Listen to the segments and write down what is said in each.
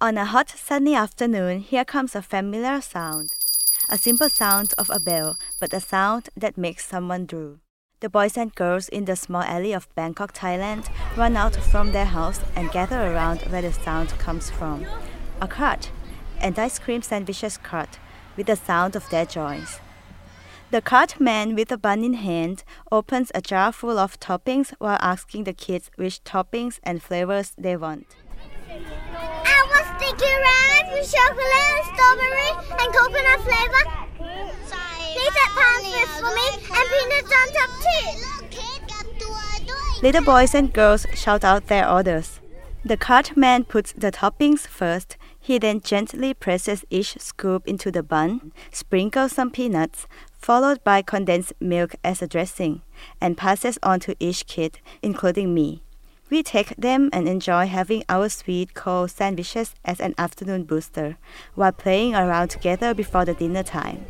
On a hot sunny afternoon, here comes a familiar sound. A simple sound of a bell, but a sound that makes someone drool. The boys and girls in the small alley of Bangkok, Thailand, run out from their house and gather around where the sound comes from. A cart, an ice cream sandwiches cart, with the sound of their joys. The cart man with a bun in hand opens a jar full of toppings while asking the kids which toppings and flavors they want. Chocolate, strawberry, and coconut flavor. Add pancakes for me and peanuts on top too. Little boys and girls shout out their orders. The cart man puts the toppings first. He then gently presses each scoop into the bun, sprinkles some peanuts, followed by condensed milk as a dressing, and passes on to each kid, including me. We take them and enjoy having our sweet cold sandwiches as an afternoon booster, while playing around together before the dinner time.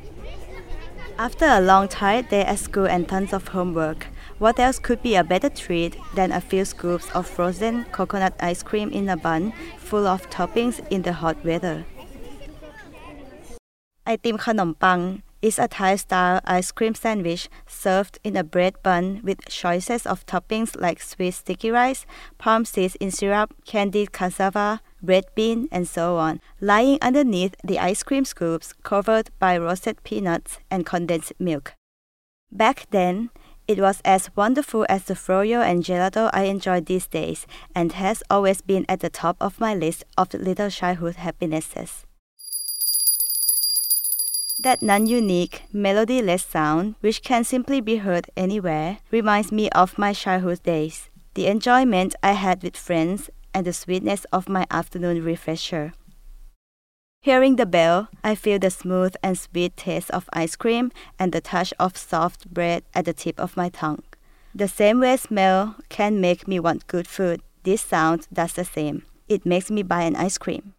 After a long tired day at school and tons of homework, what else could be a better treat than a few scoops of frozen coconut ice cream in a bun full of toppings in the hot weather? ไอติมขนมปัง is a Thai style ice cream sandwich served in a bread bun with choices of toppings like sweet sticky rice, palm seeds in syrup, candied cassava, red bean, and so on, lying underneath the ice cream scoops covered by roasted peanuts and condensed milk. Back then, it was as wonderful as the froyo and gelato I enjoy these days and has always been at the top of my list of little childhood happinesses. That non unique, melodyless sound, which can simply be heard anywhere, reminds me of my childhood days, the enjoyment I had with friends, and the sweetness of my afternoon refresher. Hearing the bell, I feel the smooth and sweet taste of ice cream and the touch of soft bread at the tip of my tongue. The same way smell can make me want good food, this sound does the same. It makes me buy an ice cream.